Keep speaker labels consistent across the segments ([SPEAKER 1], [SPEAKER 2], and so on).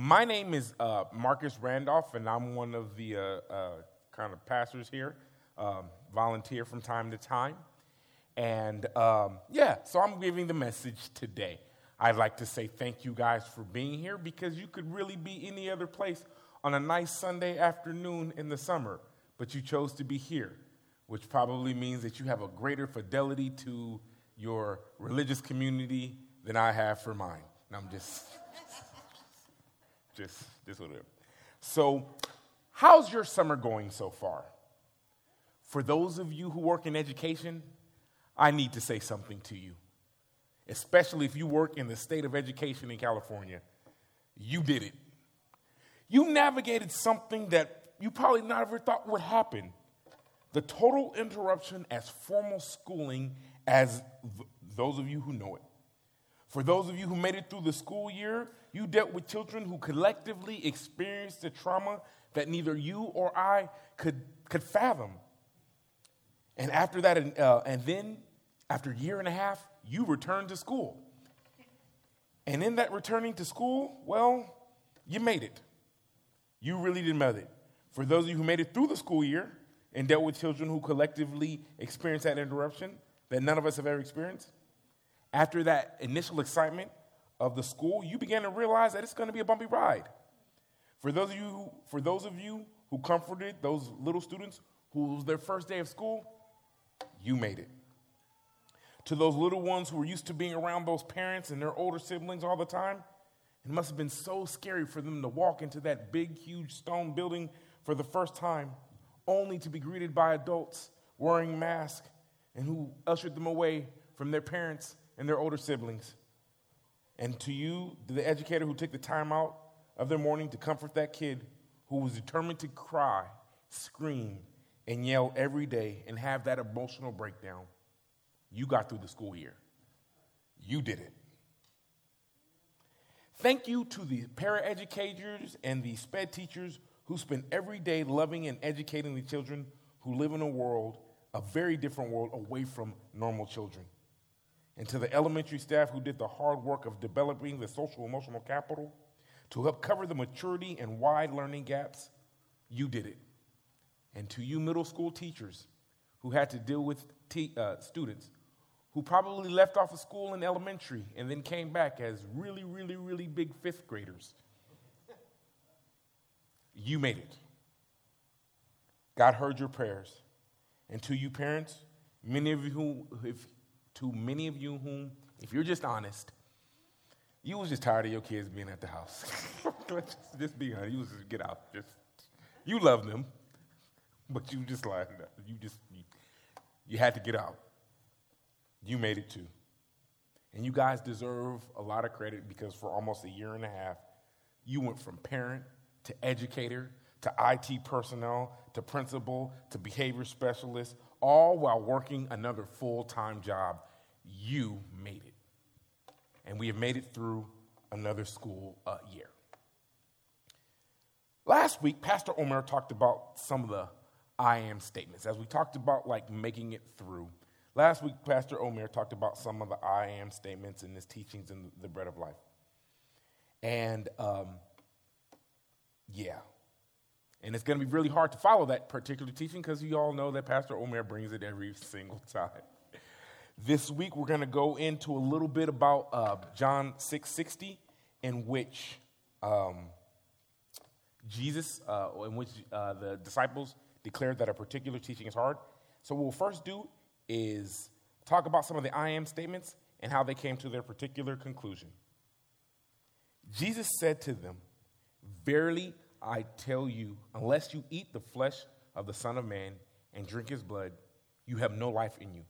[SPEAKER 1] My name is uh, Marcus Randolph, and I'm one of the uh, uh, kind of pastors here, um, volunteer from time to time. And um, yeah, so I'm giving the message today. I'd like to say thank you guys for being here because you could really be any other place on a nice Sunday afternoon in the summer, but you chose to be here, which probably means that you have a greater fidelity to your religious community than I have for mine. And I'm just, just, just whatever. So, how's your summer going so far? For those of you who work in education, I need to say something to you, especially if you work in the state of education in California. You did it. You navigated something that you probably never thought would happen the total interruption as formal schooling, as those of you who know it. For those of you who made it through the school year, you dealt with children who collectively experienced the trauma that neither you or I could, could fathom. And after that, uh, and then after a year and a half, you returned to school. And in that returning to school, well, you made it. You really did make it. For those of you who made it through the school year and dealt with children who collectively experienced that interruption that none of us have ever experienced, after that initial excitement of the school, you began to realize that it's going to be a bumpy ride. For those of you, for those of you who comforted those little students who was their first day of school, you made it to those little ones who were used to being around those parents and their older siblings all the time. It must have been so scary for them to walk into that big, huge stone building for the first time, only to be greeted by adults wearing masks and who ushered them away from their parents and their older siblings. And to you, the educator who took the time out of their morning to comfort that kid who was determined to cry, scream, and yell every day and have that emotional breakdown. You got through the school year. You did it. Thank you to the paraeducators and the SPED teachers who spend every day loving and educating the children who live in a world, a very different world, away from normal children. And to the elementary staff who did the hard work of developing the social emotional capital to help cover the maturity and wide learning gaps, you did it. And to you, middle school teachers who had to deal with uh, students who probably left off of school in elementary and then came back as really, really, really big fifth graders. You made it. God heard your prayers. And to you parents, many of you who, if, to many of you whom, if you're just honest, you was just tired of your kids being at the house. Let's just, just be honest. You was just get out. Just you love them, but you just like you just you, you had to get out. You made it too. And you guys deserve a lot of credit because for almost a year and a half, you went from parent to educator to IT personnel to principal to behavior specialist, all while working another full time job. You made it. And we have made it through another school uh, year. Last week, Pastor Omer talked about some of the I am statements. As we talked about like making it through, Last week, Pastor Omer talked about some of the I am statements in his teachings in the bread of life. And um, yeah. And it's going to be really hard to follow that particular teaching because you all know that Pastor Omer brings it every single time. This week, we're going to go into a little bit about uh, John 660, in which um, Jesus, uh, in which uh, the disciples declared that a particular teaching is hard. So, what we'll first do is talk about some of the I am statements and how they came to their particular conclusion. Jesus said to them, Verily I tell you, unless you eat the flesh of the Son of Man and drink his blood, you have no life in you.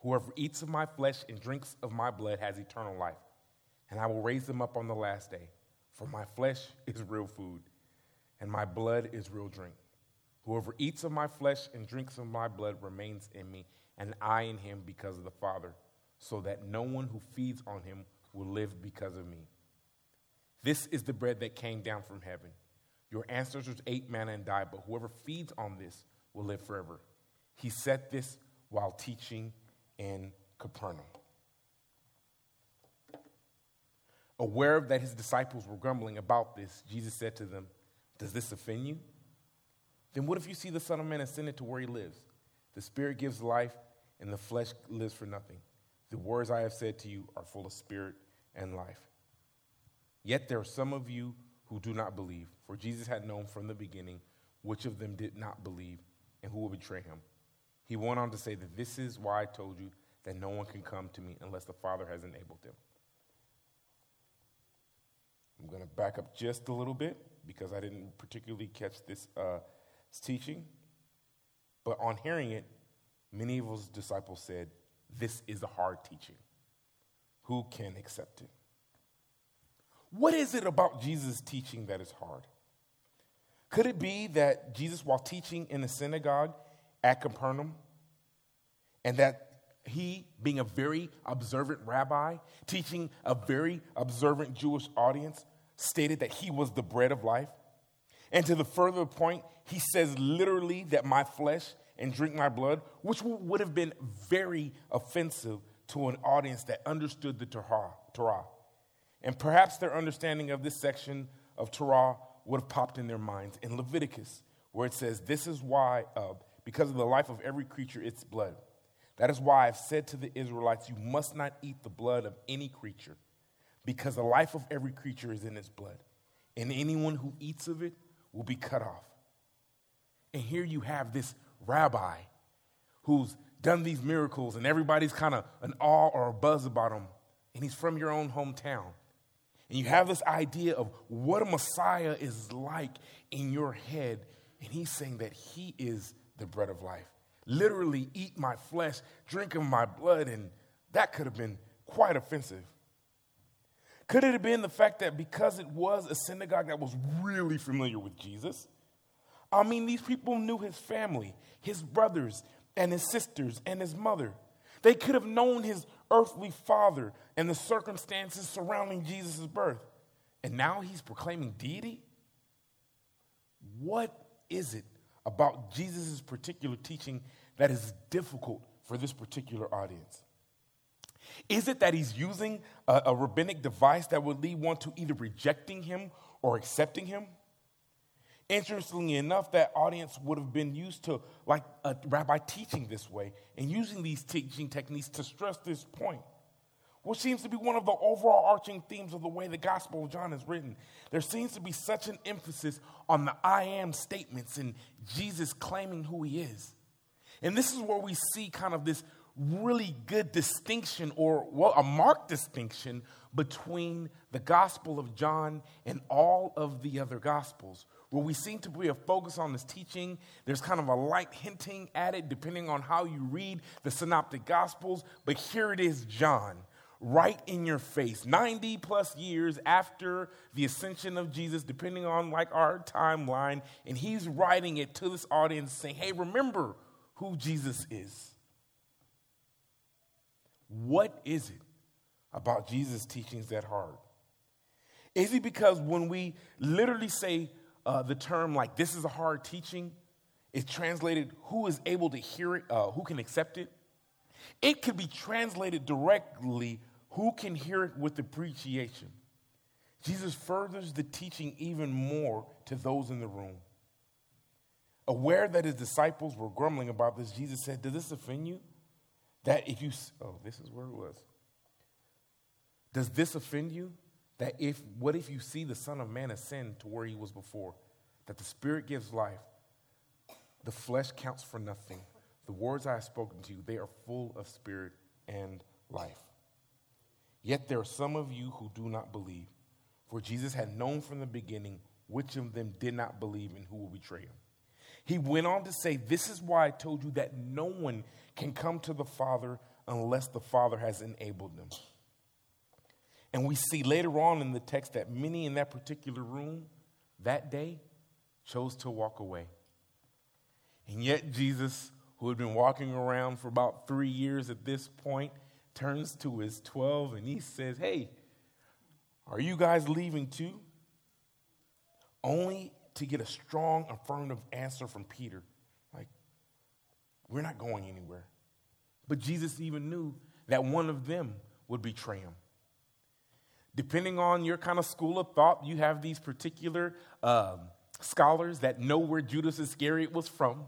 [SPEAKER 1] Whoever eats of my flesh and drinks of my blood has eternal life, and I will raise them up on the last day. For my flesh is real food, and my blood is real drink. Whoever eats of my flesh and drinks of my blood remains in me, and I in him because of the Father, so that no one who feeds on him will live because of me. This is the bread that came down from heaven. Your ancestors ate manna and died, but whoever feeds on this will live forever. He said this while teaching in Capernaum. Aware that his disciples were grumbling about this, Jesus said to them, Does this offend you? Then what if you see the Son of Man ascended to where he lives? The Spirit gives life, and the flesh lives for nothing. The words I have said to you are full of spirit and life. Yet there are some of you who do not believe, for Jesus had known from the beginning which of them did not believe and who will betray him. He went on to say that this is why I told you that no one can come to me unless the Father has enabled them. I'm going to back up just a little bit because I didn't particularly catch this uh, teaching. But on hearing it, many of his disciples said, This is a hard teaching. Who can accept it? What is it about Jesus' teaching that is hard? Could it be that Jesus, while teaching in the synagogue at Capernaum, and that he, being a very observant rabbi, teaching a very observant Jewish audience, stated that he was the bread of life? And to the further point, he says literally that my flesh and drink my blood, which would have been very offensive to an audience that understood the Torah. And perhaps their understanding of this section of Torah would have popped in their minds in Leviticus, where it says, This is why, uh, because of the life of every creature, it's blood. That is why I've said to the Israelites, You must not eat the blood of any creature, because the life of every creature is in its blood. And anyone who eats of it will be cut off. And here you have this rabbi who's done these miracles, and everybody's kind of an awe or a buzz about him, and he's from your own hometown. And you have this idea of what a Messiah is like in your head. And he's saying that he is the bread of life. Literally, eat my flesh, drink of my blood. And that could have been quite offensive. Could it have been the fact that because it was a synagogue that was really familiar with Jesus? I mean, these people knew his family, his brothers, and his sisters, and his mother. They could have known his earthly father and the circumstances surrounding Jesus' birth. And now he's proclaiming deity? What is it about Jesus' particular teaching that is difficult for this particular audience? Is it that he's using a, a, rabbinic device that would lead one to either rejecting him or accepting him? Interestingly enough, that audience would have been used to like a rabbi teaching this way and using these teaching techniques to stress this point, which seems to be one of the overall arching themes of the way the Gospel of John is written. There seems to be such an emphasis on the I am statements and Jesus claiming who he is. And this is where we see kind of this really good distinction, or well, a marked distinction between the Gospel of John and all of the other Gospels where we seem to be a focus on this teaching. There's kind of a light hinting at it depending on how you read the synoptic gospels. But here it is, John, right in your face, 90 plus years after the ascension of Jesus, depending on like our timeline. And he's writing it to this audience saying, hey, remember who Jesus is. What is it about Jesus' teachings that hard? Is it because when we literally say uh, the term like this is a hard teaching it's translated who is able to hear it, uh, who can accept it. It could be translated directly who can hear it with appreciation. Jesus furthers the teaching even more to those in the room. Aware that his disciples were grumbling about this, Jesus said, Does this offend you? That if you, oh, this is where it was. Does this offend you? That if, what if you see the Son of Man ascend to where he was before? That the Spirit gives life, the flesh counts for nothing. The words I have spoken to you, they are full of spirit and life. Yet there are some of you who do not believe. For Jesus had known from the beginning which of them did not believe and who will betray him. He went on to say, This is why I told you that no one can come to the Father unless the Father has enabled them. And we see later on in the text that many in that particular room that day chose to walk away. And yet, Jesus, who had been walking around for about three years at this point, turns to his 12 and he says, Hey, are you guys leaving too? Only to get a strong affirmative answer from Peter. Like, we're not going anywhere. But Jesus even knew that one of them would betray him. depending on your kind of school of thought, you have these particular um, scholars that know where Judas Iscariot was from.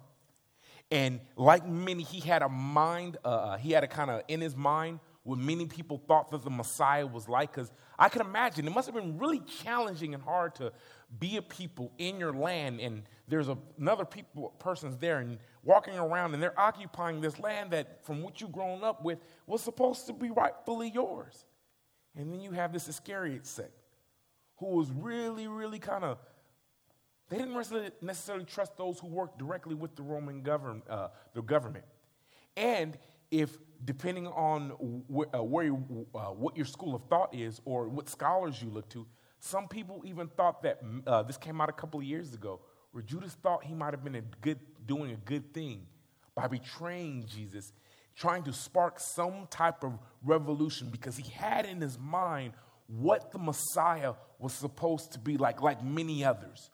[SPEAKER 1] And like many, he had a mind, uh, uh he had a kind of in his mind what many people thought that the Messiah was like. Because I can imagine it must have been really challenging and hard to be a people in your land, and there's a, another people person's there, and walking around, and they're occupying this land that, from what you've grown up with, was supposed to be rightfully yours. And then you have this Iscariot sect, who was really, really kind of they didn't necessarily trust those who worked directly with the Roman govern, uh, the government. And if, depending on wh- uh, where you, uh, what your school of thought is or what scholars you look to, some people even thought that uh, this came out a couple of years ago, where Judas thought he might have been a good, doing a good thing by betraying Jesus, trying to spark some type of revolution because he had in his mind what the Messiah was supposed to be like, like many others.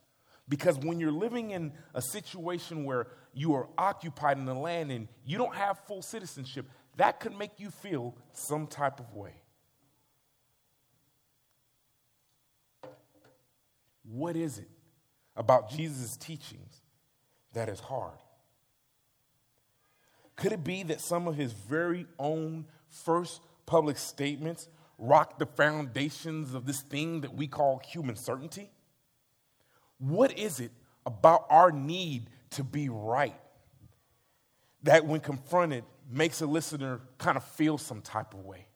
[SPEAKER 1] Because when you're living in a situation where you are occupied in the land and you don't have full citizenship, that could make you feel some type of way. What is it about Jesus' teachings that is hard? Could it be that some of his very own first public statements rocked the foundations of this thing that we call human certainty? What is it about our need to be right that, when confronted, makes a listener kind of feel some type of way?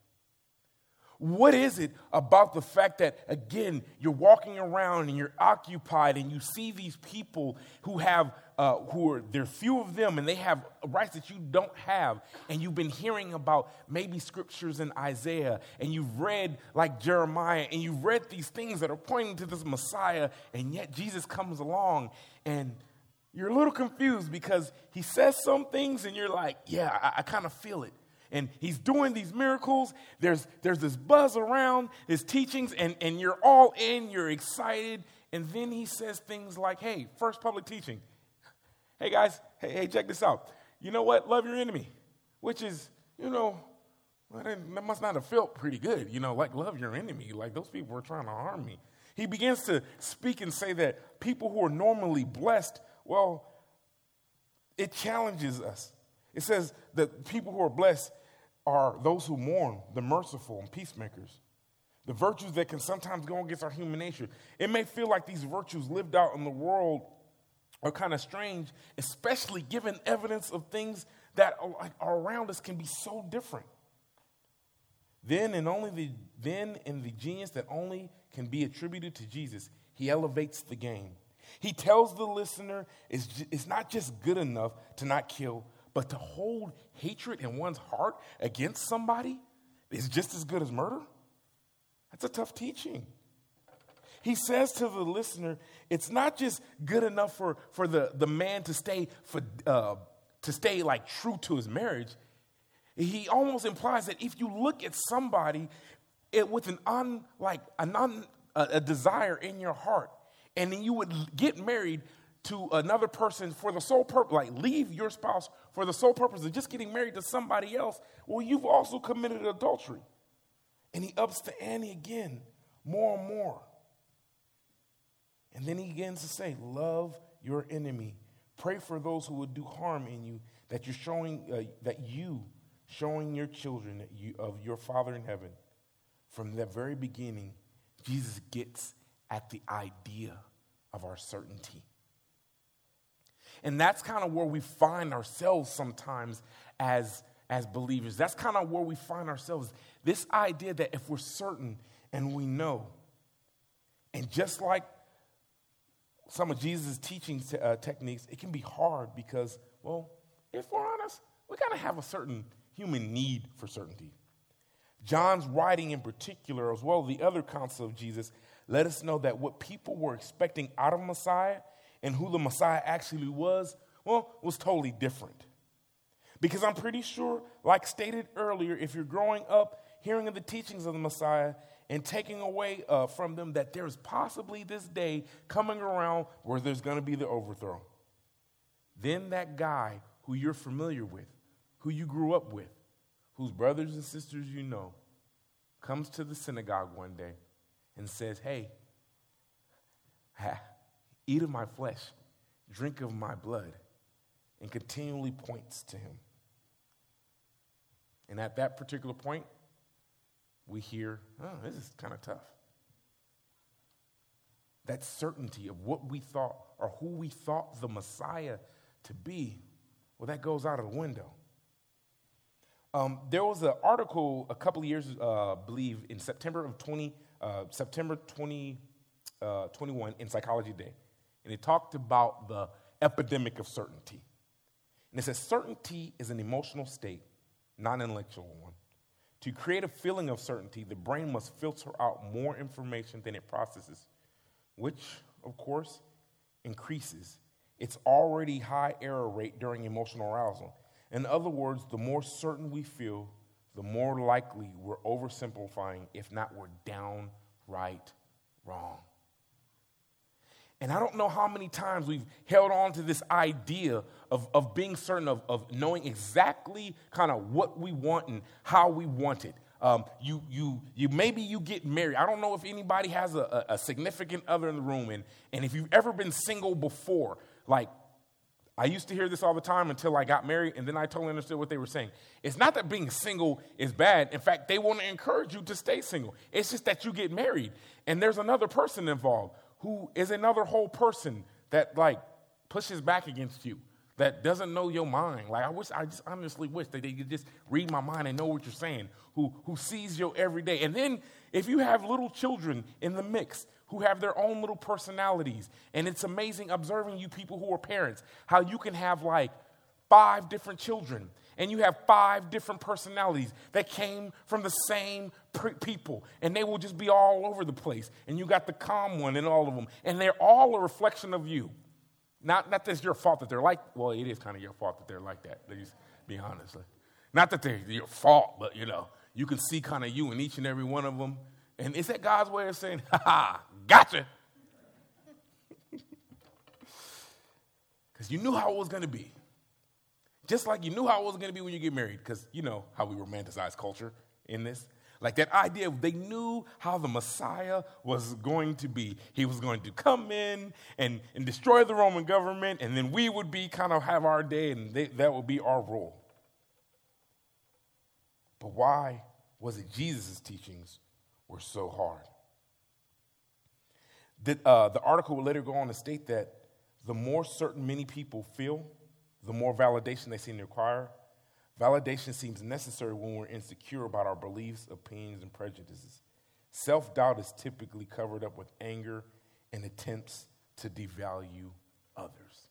[SPEAKER 1] What is it about the fact that, again, you're walking around and you're occupied and you see these people who have, uh, who are, there are few of them and they have rights that you don't have, and you've been hearing about maybe scriptures in Isaiah, and you've read like Jeremiah, and you've read these things that are pointing to this Messiah, and yet Jesus comes along and you're a little confused because he says some things and you're like, yeah, I, I kind of feel it and he's doing these miracles. There's, there's this buzz around his teachings, and, and you're all in, you're excited. And then he says things like, hey, first public teaching. Hey, guys, hey, hey, check this out. You know what? Love your enemy, which is, you know, that must not have felt pretty good, you know, like love your enemy. Like those people were trying to harm me. He begins to speak and say that people who are normally blessed, well, it challenges us. It says that people who are blessed, are those who mourn, the merciful, and peacemakers. The virtues that can sometimes go against our human nature. It may feel like these virtues lived out in the world are kind of strange, especially given evidence of things that are around us can be so different. Then and only the then in the genius that only can be attributed to Jesus, he elevates the game. He tells the listener it's, it's not just good enough to not kill, but to hold hatred in one's heart against somebody is just as good as murder? That's a tough teaching. He says to the listener, it's not just good enough for, for the, the man to stay for uh, to stay like true to his marriage. He almost implies that if you look at somebody it, with an un, like a, non, a, a desire in your heart, and then you would get married, to another person for the sole purpose, like leave your spouse for the sole purpose of just getting married to somebody else, well, you've also committed adultery. And he ups the ante again, more and more. And then he begins to say, Love your enemy. Pray for those who would do harm in you, that you're showing, uh, that you, showing your children you, of your Father in heaven. From the very beginning, Jesus gets at the idea of our certainty. And that's kind of where we find ourselves sometimes as, as believers. That's kind of where we find ourselves. This idea that if we're certain and we know, and just like some of Jesus' teaching uh, techniques, it can be hard because, well, if we're honest, we got to have a certain human need for certainty. John's writing in particular, as well as the other counsel of Jesus, let us know that what people were expecting out of Messiah and who the Messiah actually was, well, was totally different. Because I'm pretty sure, like stated earlier, if you're growing up hearing of the teachings of the Messiah and taking away uh, from them that there's possibly this day coming around where there's going to be the overthrow, then that guy who you're familiar with, who you grew up with, whose brothers and sisters you know, comes to the synagogue one day and says, Hey, eat of my flesh, drink of my blood, and continually points to him. And at that particular point, we hear, oh, this is kind of tough. That certainty of what we thought or who we thought the Messiah to be, well, that goes out of the window. Um, there was an article a couple of years, uh, believe, in September of 20, uh, September 20, uh, in Psychology Today, and it talked about the epidemic of certainty. And it says certainty is an emotional state, not an intellectual one. To create a feeling of certainty, the brain must filter out more information than it processes, which, of course, increases its already high error rate during emotional arousal. In other words, the more certain we feel, the more likely we're oversimplifying, if not, we're downright wrong. And I don't know how many times we've held on to this idea of, of being certain of, of knowing exactly kind of what we want and how we want it. Um, you, you, you, maybe you get married. I don't know if anybody has a, a, a significant other in the room, and, and if you've ever been single before, like I used to hear this all the time until I got married, and then I totally understood what they were saying. It's not that being single is bad. In fact, they want to encourage you to stay single. It's just that you get married, and there's another person involved who is another whole person that like pushes back against you, that doesn't know your mind. Like I wish, I just honestly wish that they could just read my mind and know what you're saying, who, who sees you every day. And then if you have little children in the mix who have their own little personalities, and it's amazing observing you people who are parents, how you can have like five different children and you have five different personalities that came from the same people, and they will just be all over the place. And you got the calm one and all of them, and they're all a reflection of you. Not, not that it's your fault that they're like, well, it is kind of your fault that they're like that. Let's be honest. Not that they're your fault, but you know, you can see kind of you in each and every one of them. And is that God's way of saying, ha ha, gotcha? Because you knew how it was going to be. Just like you knew how it was going to be when you get married, because you know how we romanticize culture in this. Like that idea, they knew how the Messiah was going to be. He was going to come in and, and destroy the Roman government, and then we would be kind of have our day, and they, that would be our role. But why was it Jesus' teachings were so hard? The, uh, the article would later go on to state that the more certain many people feel, the more validation they seem to require. Validation seems necessary when we're insecure about our beliefs, opinions, and prejudices. Self doubt is typically covered up with anger and attempts to devalue others.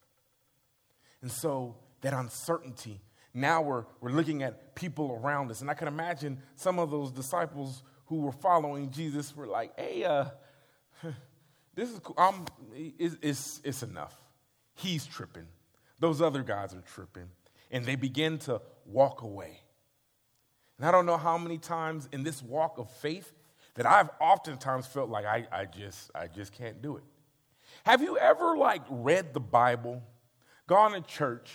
[SPEAKER 1] And so, that uncertainty, now we're, we're looking at people around us. And I can imagine some of those disciples who were following Jesus were like, hey, uh, this is cool. I'm, it's, it's, it's enough. He's tripping. Those other guys are tripping. And they begin to walk away. And I don't know how many times in this walk of faith that I've oftentimes felt like I, I just I just can't do it. Have you ever like read the Bible, gone to church,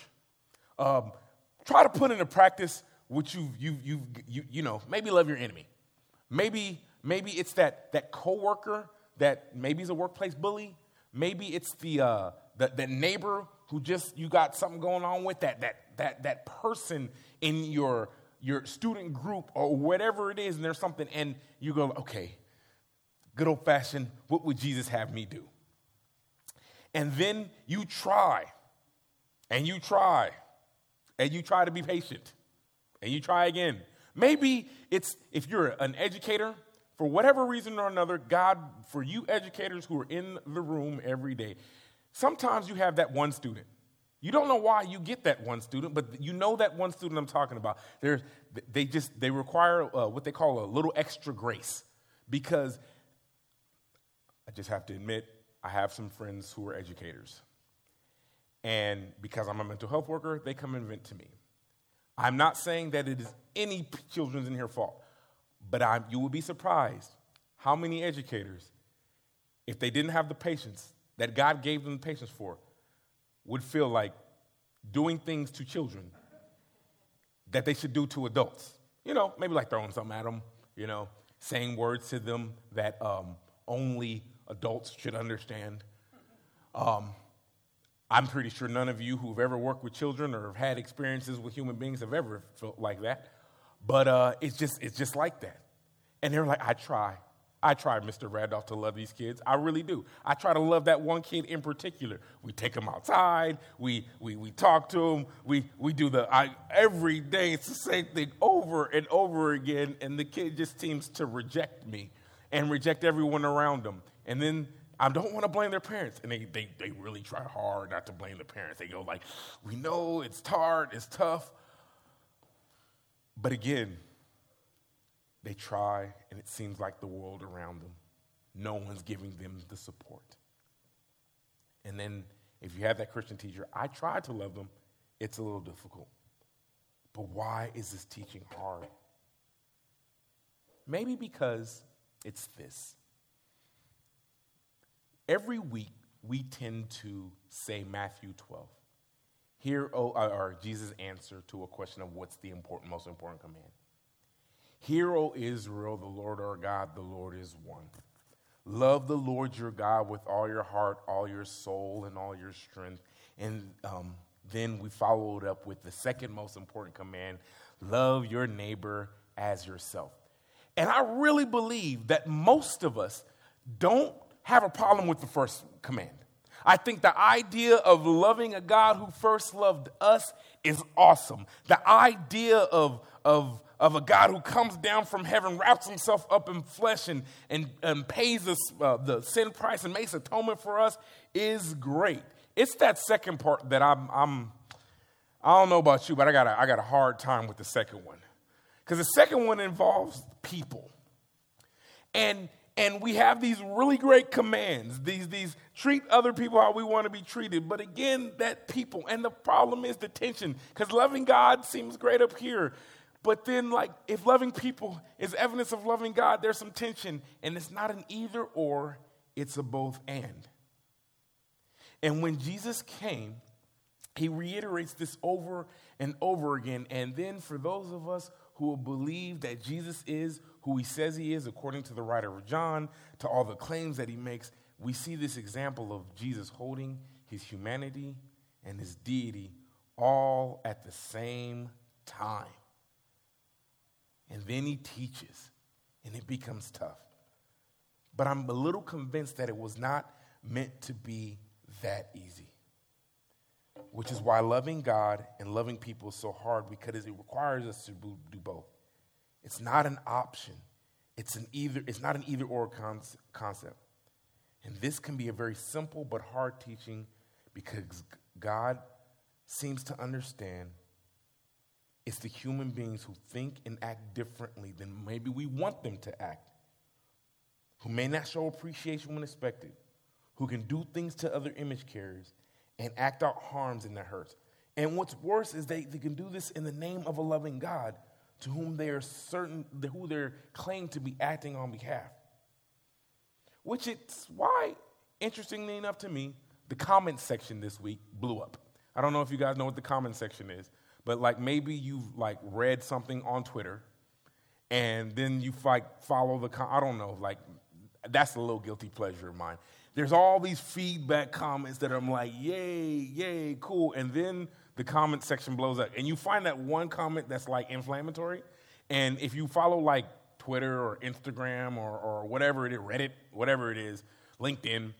[SPEAKER 1] um, try to put into practice what you you you you you know maybe love your enemy, maybe maybe it's that that coworker that maybe is a workplace bully, maybe it's the uh, the, the neighbor who just you got something going on with that that that that person in your your student group or whatever it is and there's something and you go okay good old fashioned what would jesus have me do? And then you try and you try and you try to be patient and you try again. Maybe it's if you're an educator for whatever reason or another god for you educators who are in the room every day Sometimes you have that one student. You don't know why you get that one student, but you know that one student I'm talking about. They're, they just they require uh, what they call a little extra grace because I just have to admit I have some friends who are educators, and because I'm a mental health worker, they come and vent to me. I'm not saying that it is any children's in here fault, but I'm, you would be surprised how many educators, if they didn't have the patience, that God gave them patience for would feel like doing things to children that they should do to adults. You know, maybe like throwing something at them, you know, saying words to them that um, only adults should understand. Um, I'm pretty sure none of you who've ever worked with children or have had experiences with human beings have ever felt like that. But uh, it's, just, it's just like that. And they're like, I try. I try, Mr. Randolph, to love these kids. I really do. I try to love that one kid in particular. We take him outside. We, we, we talk to him. We, we do the, I, every day it's the same thing over and over again. And the kid just seems to reject me and reject everyone around him. And then I don't want to blame their parents. And they, they, they really try hard not to blame the parents. They go like, we know it's hard, it's tough. But again, they try, and it seems like the world around them, no one's giving them the support. And then if you have that Christian teacher, I try to love them, it's a little difficult. But why is this teaching hard? Maybe because it's this. Every week, we tend to say Matthew 12. Here, oh, uh, or Jesus' answer to a question of what's the important, most important command. Hear, O Israel, the Lord our God, the Lord is one. Love the Lord your God with all your heart, all your soul, and all your strength. And um, then we followed up with the second most important command love your neighbor as yourself. And I really believe that most of us don't have a problem with the first command. I think the idea of loving a God who first loved us is awesome. The idea of, of, of a God who comes down from heaven, wraps himself up in flesh, and, and, and pays us, uh, the sin price and makes atonement for us is great. It's that second part that I'm, I'm I don't know about you, but I got a, I got a hard time with the second one. Because the second one involves people. And and we have these really great commands these these treat other people how we want to be treated but again that people and the problem is the tension because loving god seems great up here but then like if loving people is evidence of loving god there's some tension and it's not an either or it's a both and and when jesus came he reiterates this over and over again and then for those of us who will believe that jesus is who he says he is, according to the writer of John, to all the claims that he makes, we see this example of Jesus holding his humanity and his deity all at the same time. And then he teaches, and it becomes tough. But I'm a little convinced that it was not meant to be that easy. Which is why loving God and loving people is so hard because it requires us to do both. It's not an option. It's, an either, it's not an either or concept. And this can be a very simple but hard teaching because God seems to understand it's the human beings who think and act differently than maybe we want them to act, who may not show appreciation when expected, who can do things to other image carriers and act out harms and their hurts. And what's worse is they, they can do this in the name of a loving God to whom they are certain, who they're claimed to be acting on behalf. Which it's why, interestingly enough to me, the comment section this week blew up. I don't know if you guys know what the comment section is, but like maybe you've like read something on Twitter and then you like follow the com- I don't know, like that's a little guilty pleasure of mine. There's all these feedback comments that I'm like, yay, yay, cool. And then the comment section blows up. And you find that one comment that's like inflammatory. And if you follow like Twitter or Instagram or, or whatever it is, Reddit, whatever it is, LinkedIn,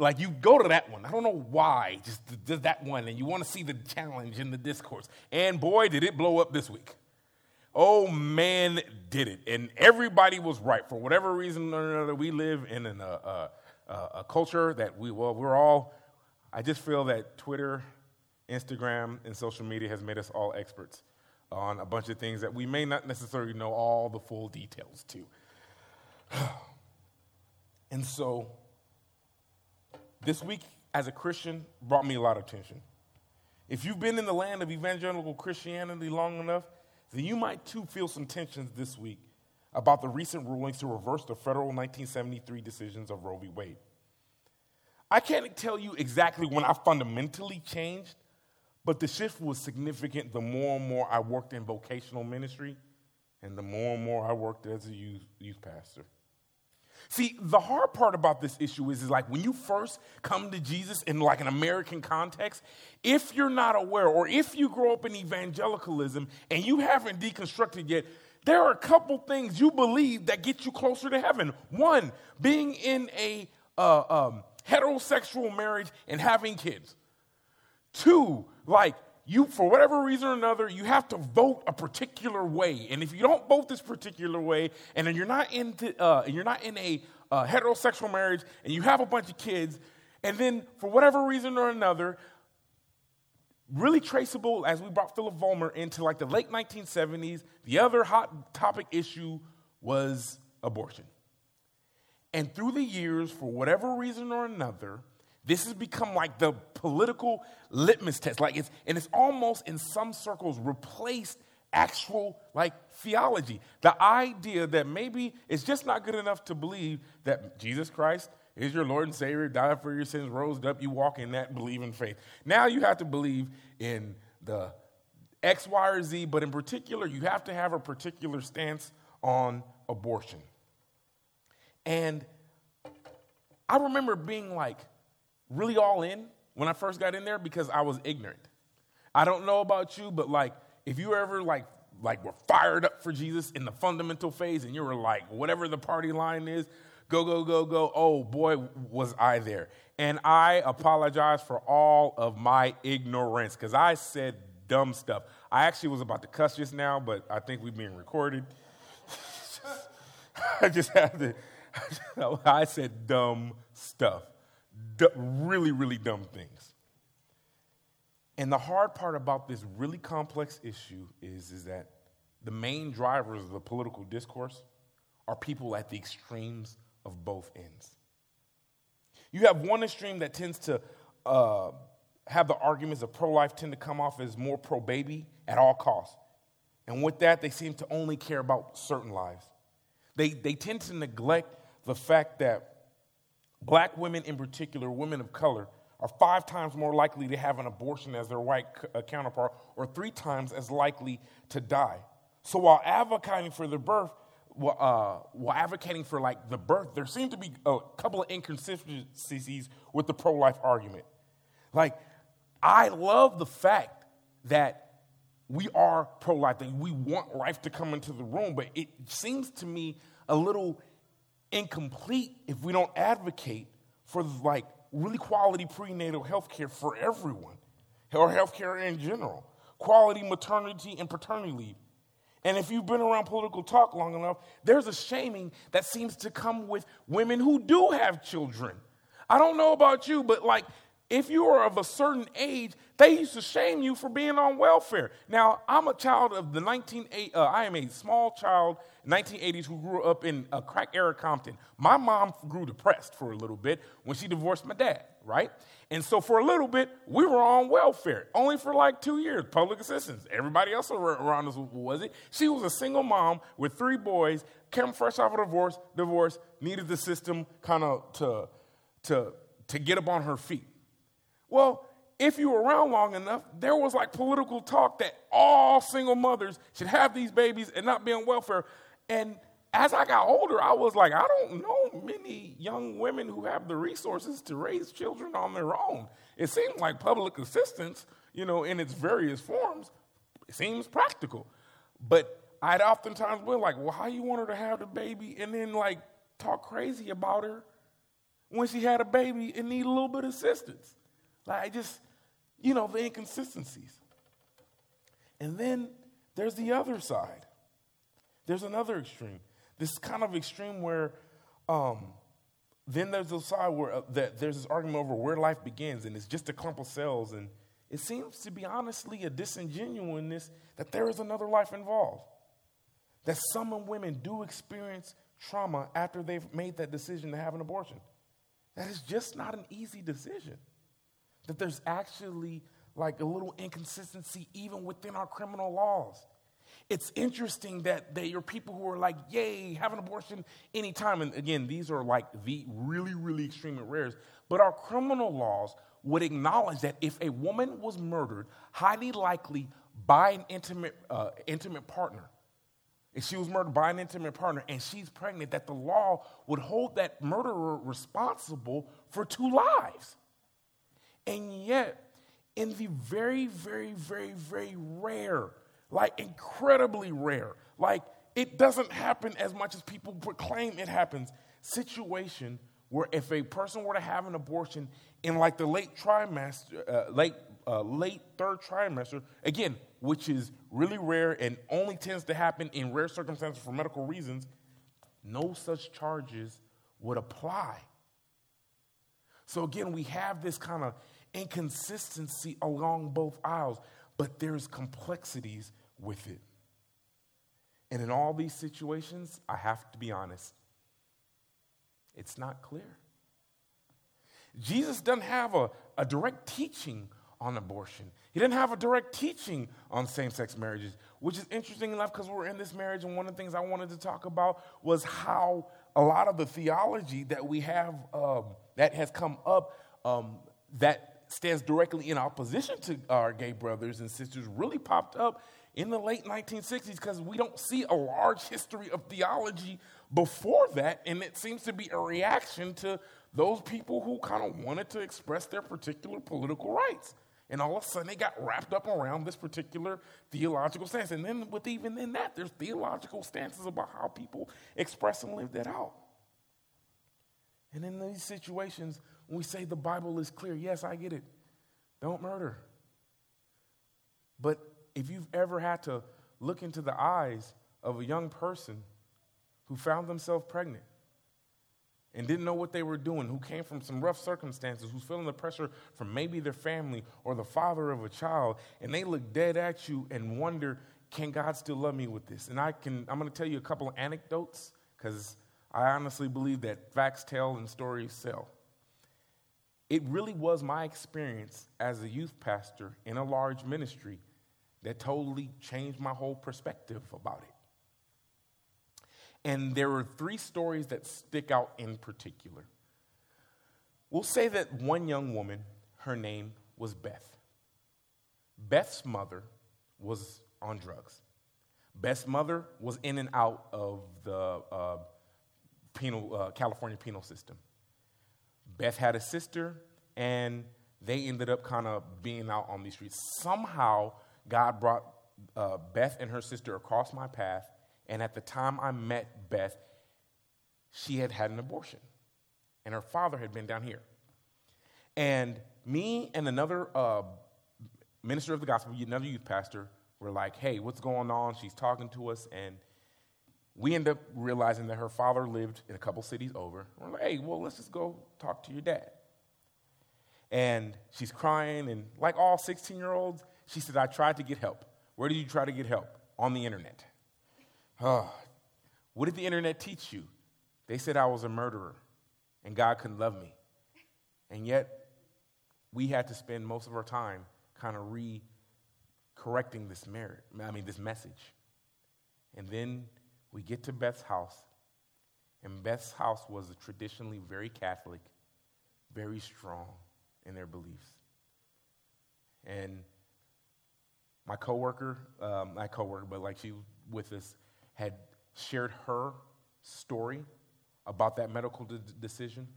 [SPEAKER 1] like you go to that one. I don't know why, just, just that one. And you want to see the challenge in the discourse. And boy, did it blow up this week. Oh man, did it. And everybody was right. For whatever reason or another, we live in an, uh, uh, a culture that we, well, we're all, I just feel that Twitter Instagram and social media has made us all experts on a bunch of things that we may not necessarily know all the full details to. and so, this week as a Christian brought me a lot of tension. If you've been in the land of evangelical Christianity long enough, then you might too feel some tensions this week about the recent rulings to reverse the federal 1973 decisions of Roe v. Wade. I can't tell you exactly when I fundamentally changed, but the shift was significant the more and more I worked in vocational ministry and the more and more I worked as a youth, youth pastor. See, the hard part about this issue is, is like when you first come to Jesus in like an American context, if you're not aware or if you grow up in evangelicalism and you haven't deconstructed yet, there are a couple things you believe that get you closer to heaven. One, being in a uh, um, heterosexual marriage and having kids. Two, like you, for whatever reason or another, you have to vote a particular way. And if you don't vote this particular way, and then you're not into, uh, you're not in a uh, heterosexual marriage, and you have a bunch of kids, and then for whatever reason or another, really traceable as we brought Philip Vollmer into like the late 1970s, the other hot topic issue was abortion. And through the years, for whatever reason or another, this has become like the political litmus test. Like it's, and it's almost in some circles replaced actual like theology. The idea that maybe it's just not good enough to believe that Jesus Christ is your Lord and Savior, died for your sins, rose up, you walk in that believing faith. Now you have to believe in the X, Y, or Z, but in particular, you have to have a particular stance on abortion. And I remember being like really all in when I first got in there because I was ignorant. I don't know about you, but like if you ever like like were fired up for Jesus in the fundamental phase and you were like whatever the party line is, go go go go. Oh boy, was I there. And I apologize for all of my ignorance cuz I said dumb stuff. I actually was about to cuss just now, but I think we're being recorded. I just have to I said dumb stuff. D- really, really dumb things. And the hard part about this really complex issue is, is that the main drivers of the political discourse are people at the extremes of both ends. You have one extreme that tends to uh, have the arguments of pro life tend to come off as more pro baby at all costs. And with that, they seem to only care about certain lives. They, they tend to neglect the fact that black women, in particular, women of color, are five times more likely to have an abortion as their white uh, counterpart, or three times as likely to die. So while advocating for the birth, uh, while advocating for like the birth, there seem to be a couple of inconsistencies with the pro-life argument. Like, I love the fact that we are pro-life, that we want life to come into the room, but it seems to me a little incomplete if we don't advocate for like really quality prenatal health care for everyone, or health care in general, quality maternity and paternity leave. And if you've been around political talk long enough, there's a shaming that seems to come with women who do have children. I don't know about you, but like if you are of a certain age, they used to shame you for being on welfare. Now, I'm a child of the 1980s, uh, I am a small child, 1980s, who grew up in a crack era Compton. My mom grew depressed for a little bit when she divorced my dad, right? And so for a little bit, we were on welfare, only for like two years, public assistance. Everybody else around us was it. She was a single mom with three boys, came fresh off of divorce, divorce, needed the system kind of to, to, to get up on her feet. Well, if you were around long enough, there was like political talk that all single mothers should have these babies and not be on welfare. And as I got older, I was like, I don't know many young women who have the resources to raise children on their own. It seems like public assistance, you know, in its various forms, seems practical. But I'd oftentimes been like, well, how you want her to have the baby and then like talk crazy about her when she had a baby and need a little bit of assistance? Like, I just, you know, the inconsistencies. And then there's the other side. There's another extreme. This kind of extreme where um, then there's a side where uh, that there's this argument over where life begins, and it's just a clump of cells. And it seems to be honestly a disingenuousness that there is another life involved. That some women do experience trauma after they've made that decision to have an abortion. That is just not an easy decision that there's actually like a little inconsistency even within our criminal laws. It's interesting that there are people who are like, yay, have an abortion anytime. And again, these are like the really, really extreme and rares. But our criminal laws would acknowledge that if a woman was murdered, highly likely by an intimate, uh, intimate partner, if she was murdered by an intimate partner and she's pregnant, that the law would hold that murderer responsible for two lives. And yet, in the very, very, very, very rare, like incredibly rare, like it doesn't happen as much as people proclaim it happens, situation where if a person were to have an abortion in like the late trimester, uh, late, uh, late third trimester, again, which is really rare and only tends to happen in rare circumstances for medical reasons, no such charges would apply. So again, we have this kind of inconsistency along both aisles, but there's complexities with it. And in all these situations, I have to be honest, it's not clear. Jesus doesn't have a, a direct teaching on abortion. He didn't have a direct teaching on same sex marriages, which is interesting enough because we're in this marriage. And one of the things I wanted to talk about was how a lot of the theology that we have um, that has come up um, that stands directly in opposition to our gay brothers and sisters really popped up in the late 1960s because we don't see a large history of theology before that. And it seems to be a reaction to those people who kind of wanted to express their particular political rights. And all of a sudden, they got wrapped up around this particular theological stance. And then, with even in that, there's theological stances about how people express and live that out. And in these situations, when we say the Bible is clear, yes, I get it. Don't murder. But if you've ever had to look into the eyes of a young person who found themselves pregnant, and didn't know what they were doing, who came from some rough circumstances, who's feeling the pressure from maybe their family or the father of a child, and they look dead at you and wonder, can God still love me with this? And I can, I'm going to tell you a couple of anecdotes because I honestly believe that facts tell and stories sell. It really was my experience as a youth pastor in a large ministry that totally changed my whole perspective about it. And there were three stories that stick out in particular. We'll say that one young woman, her name was Beth. Beth's mother was on drugs. Beth's mother was in and out of the uh, penal, uh, California penal system. Beth had a sister, and they ended up kind of being out on these streets. Somehow, God brought uh, Beth and her sister across my path, and at the time I met Beth, she had had an abortion. And her father had been down here. And me and another uh, minister of the gospel, another youth pastor, were like, hey, what's going on? She's talking to us. And we end up realizing that her father lived in a couple cities over. We're like, hey, well, let's just go talk to your dad. And she's crying. And like all 16 year olds, she said, I tried to get help. Where did you try to get help? On the internet. Oh, what did the internet teach you? They said I was a murderer and God couldn't love me. And yet, we had to spend most of our time kind of re correcting this merit, I mean, this message. And then we get to Beth's house, and Beth's house was traditionally very Catholic, very strong in their beliefs. And my coworker, um, not coworker, but like she with us, had shared her story about that medical de- decision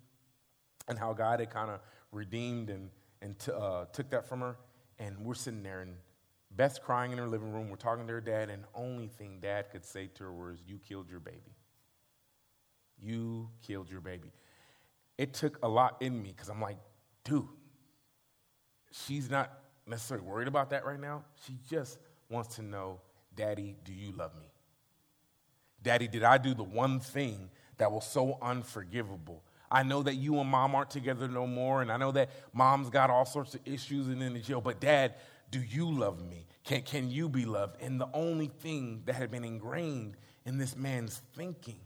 [SPEAKER 1] and how God had kind of redeemed and, and t- uh, took that from her. And we're sitting there, and Beth's crying in her living room. We're talking to her dad, and the only thing dad could say to her was, You killed your baby. You killed your baby. It took a lot in me because I'm like, dude, she's not necessarily worried about that right now. She just wants to know, Daddy, do you love me? Daddy, did I do the one thing that was so unforgivable? I know that you and mom aren't together no more, and I know that mom's got all sorts of issues and in the jail, but dad, do you love me? Can, can you be loved? And the only thing that had been ingrained in this man's thinking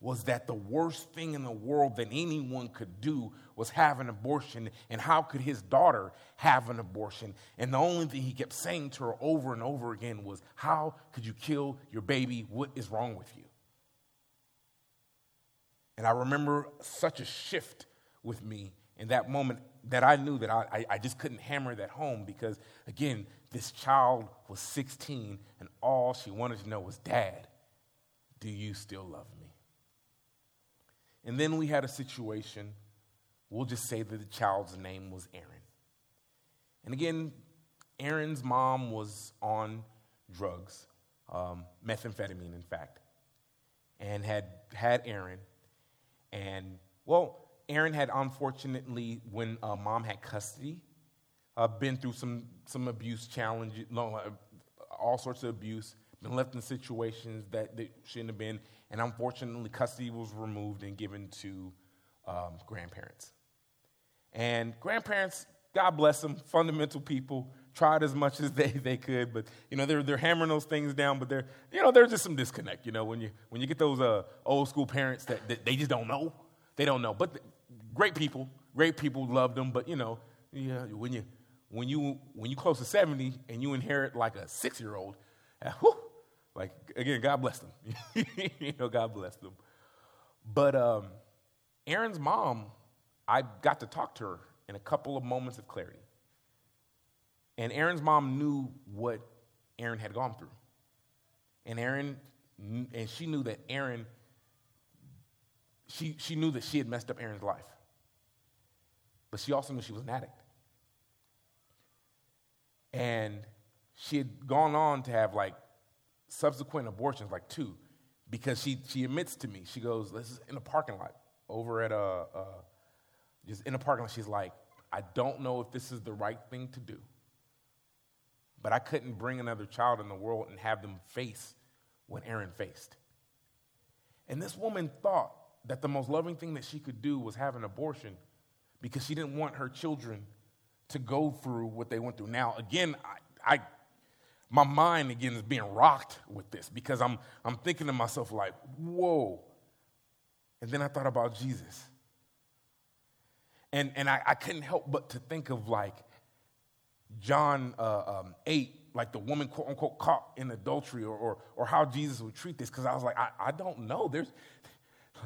[SPEAKER 1] was that the worst thing in the world that anyone could do was have an abortion, and how could his daughter have an abortion? And the only thing he kept saying to her over and over again was, How could you kill your baby? What is wrong with you? And I remember such a shift with me in that moment that I knew that I, I just couldn't hammer that home because, again, this child was 16 and all she wanted to know was, Dad, do you still love me? And then we had a situation, we'll just say that the child's name was Aaron. And again, Aaron's mom was on drugs, um, methamphetamine, in fact, and had had Aaron. And, well, Aaron had unfortunately, when uh, mom had custody, uh, been through some, some abuse challenges, uh, all sorts of abuse, been left in situations that they shouldn't have been, and unfortunately, custody was removed and given to um, grandparents. And grandparents, God bless them, fundamental people, tried as much as they, they could, but you know they're, they're hammering those things down. But they're you know there's just some disconnect. You know when you when you get those uh, old school parents that, that, they just don't know, they don't know. But great people, great people loved them. But you know yeah when you when you when you close to 70 and you inherit like a six year old, uh, like again, God bless them. you know, God bless them. But um, Aaron's mom, I got to talk to her in a couple of moments of clarity. And Aaron's mom knew what Aaron had gone through. And Aaron, and she knew that Aaron, she, she knew that she had messed up Aaron's life. But she also knew she was an addict. And she had gone on to have like subsequent abortions, like two, because she, she admits to me, she goes, This is in a parking lot over at a, a just in a parking lot. She's like, I don't know if this is the right thing to do, but I couldn't bring another child in the world and have them face what Aaron faced. And this woman thought that the most loving thing that she could do was have an abortion because she didn't want her children to go through what they went through. Now, again, I, I my mind again is being rocked with this because I'm, I'm thinking to myself, like, whoa. And then I thought about Jesus. And, and I, I couldn't help but to think of like John uh, um, 8, like the woman, quote unquote, caught in adultery, or, or, or how Jesus would treat this. Because I was like, I, I don't know. There's,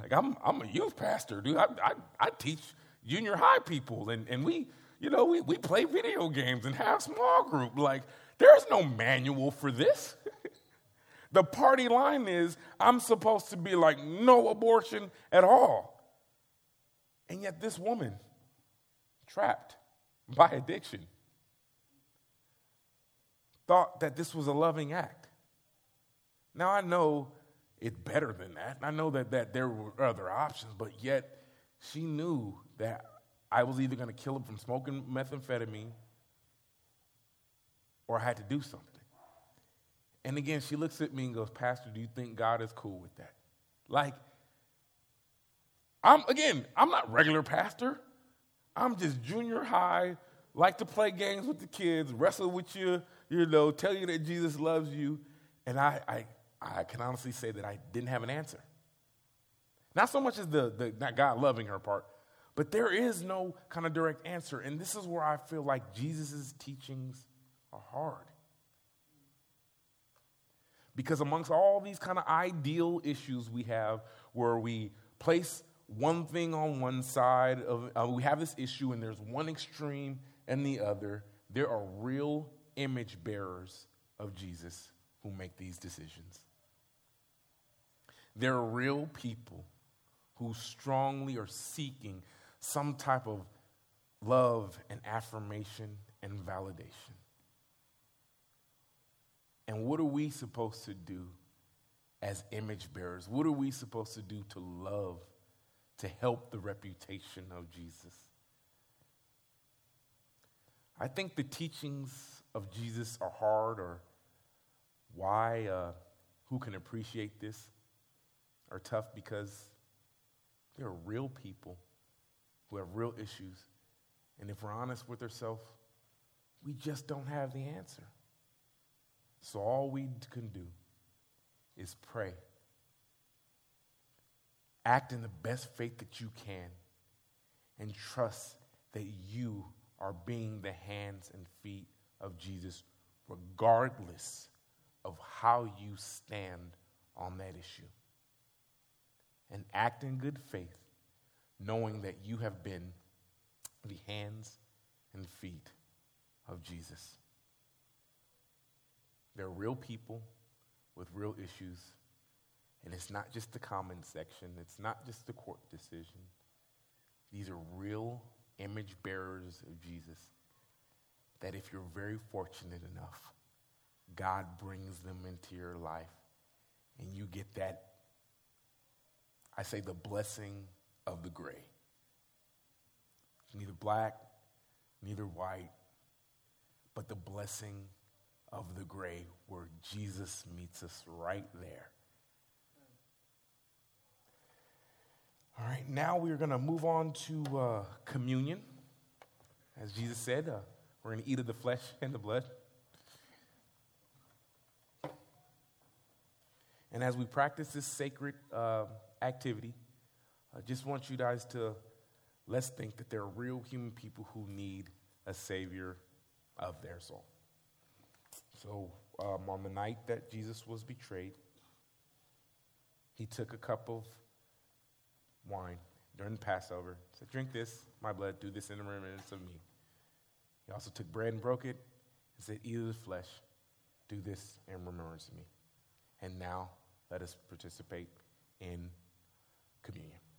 [SPEAKER 1] like, I'm, I'm a youth pastor, dude. I, I, I teach junior high people, and, and we, you know, we, we play video games and have small group. Like, there's no manual for this. the party line is I'm supposed to be like, no abortion at all. And yet, this woman, trapped by addiction, thought that this was a loving act. Now, I know it's better than that. I know that, that there were other options, but yet she knew that I was either going to kill him from smoking methamphetamine or I had to do something. And again, she looks at me and goes, Pastor, do you think God is cool with that? Like, I'm, again, I'm not regular pastor. I'm just junior high, like to play games with the kids, wrestle with you, you know, tell you that Jesus loves you. And I, I, I can honestly say that I didn't have an answer. Not so much as the, the God loving her part, but there is no kind of direct answer. And this is where I feel like Jesus' teachings are hard. Because amongst all these kind of ideal issues we have where we place one thing on one side of uh, we have this issue and there's one extreme and the other, there are real image bearers of Jesus who make these decisions. There are real people who strongly are seeking some type of love and affirmation and validation. And what are we supposed to do as image bearers? What are we supposed to do to love, to help the reputation of Jesus? I think the teachings of Jesus are hard, or why, uh, who can appreciate this, are tough because there are real people who have real issues. And if we're honest with ourselves, we just don't have the answer. So all we can do is pray. Act in the best faith that you can and trust that you are being the hands and feet of Jesus, regardless of how you stand on that issue. And act in good faith knowing that you have been the hands and feet of Jesus. They're real people with real issues. And it's not just the comment section, it's not just the court decision. These are real image bearers of Jesus. That if you're very fortunate enough, God brings them into your life and you get that, I say, the blessing of the gray. neither black, neither white, but the blessing of the gray where Jesus meets us right there. All right, now we're going to move on to uh, communion. As Jesus said, uh, we're going to eat of the flesh and the blood. And as we practice this sacred uh, activity, I just want you guys to let's think that there are real human people who need a Savior of their soul. So, um, on the night that Jesus was betrayed, he took a cup of wine during the Passover. Said, Drink this, my blood, do this in remembrance of me. He also took bread and broke it and said, Eat of the flesh, do this in remembrance of me. And now let us participate in communion.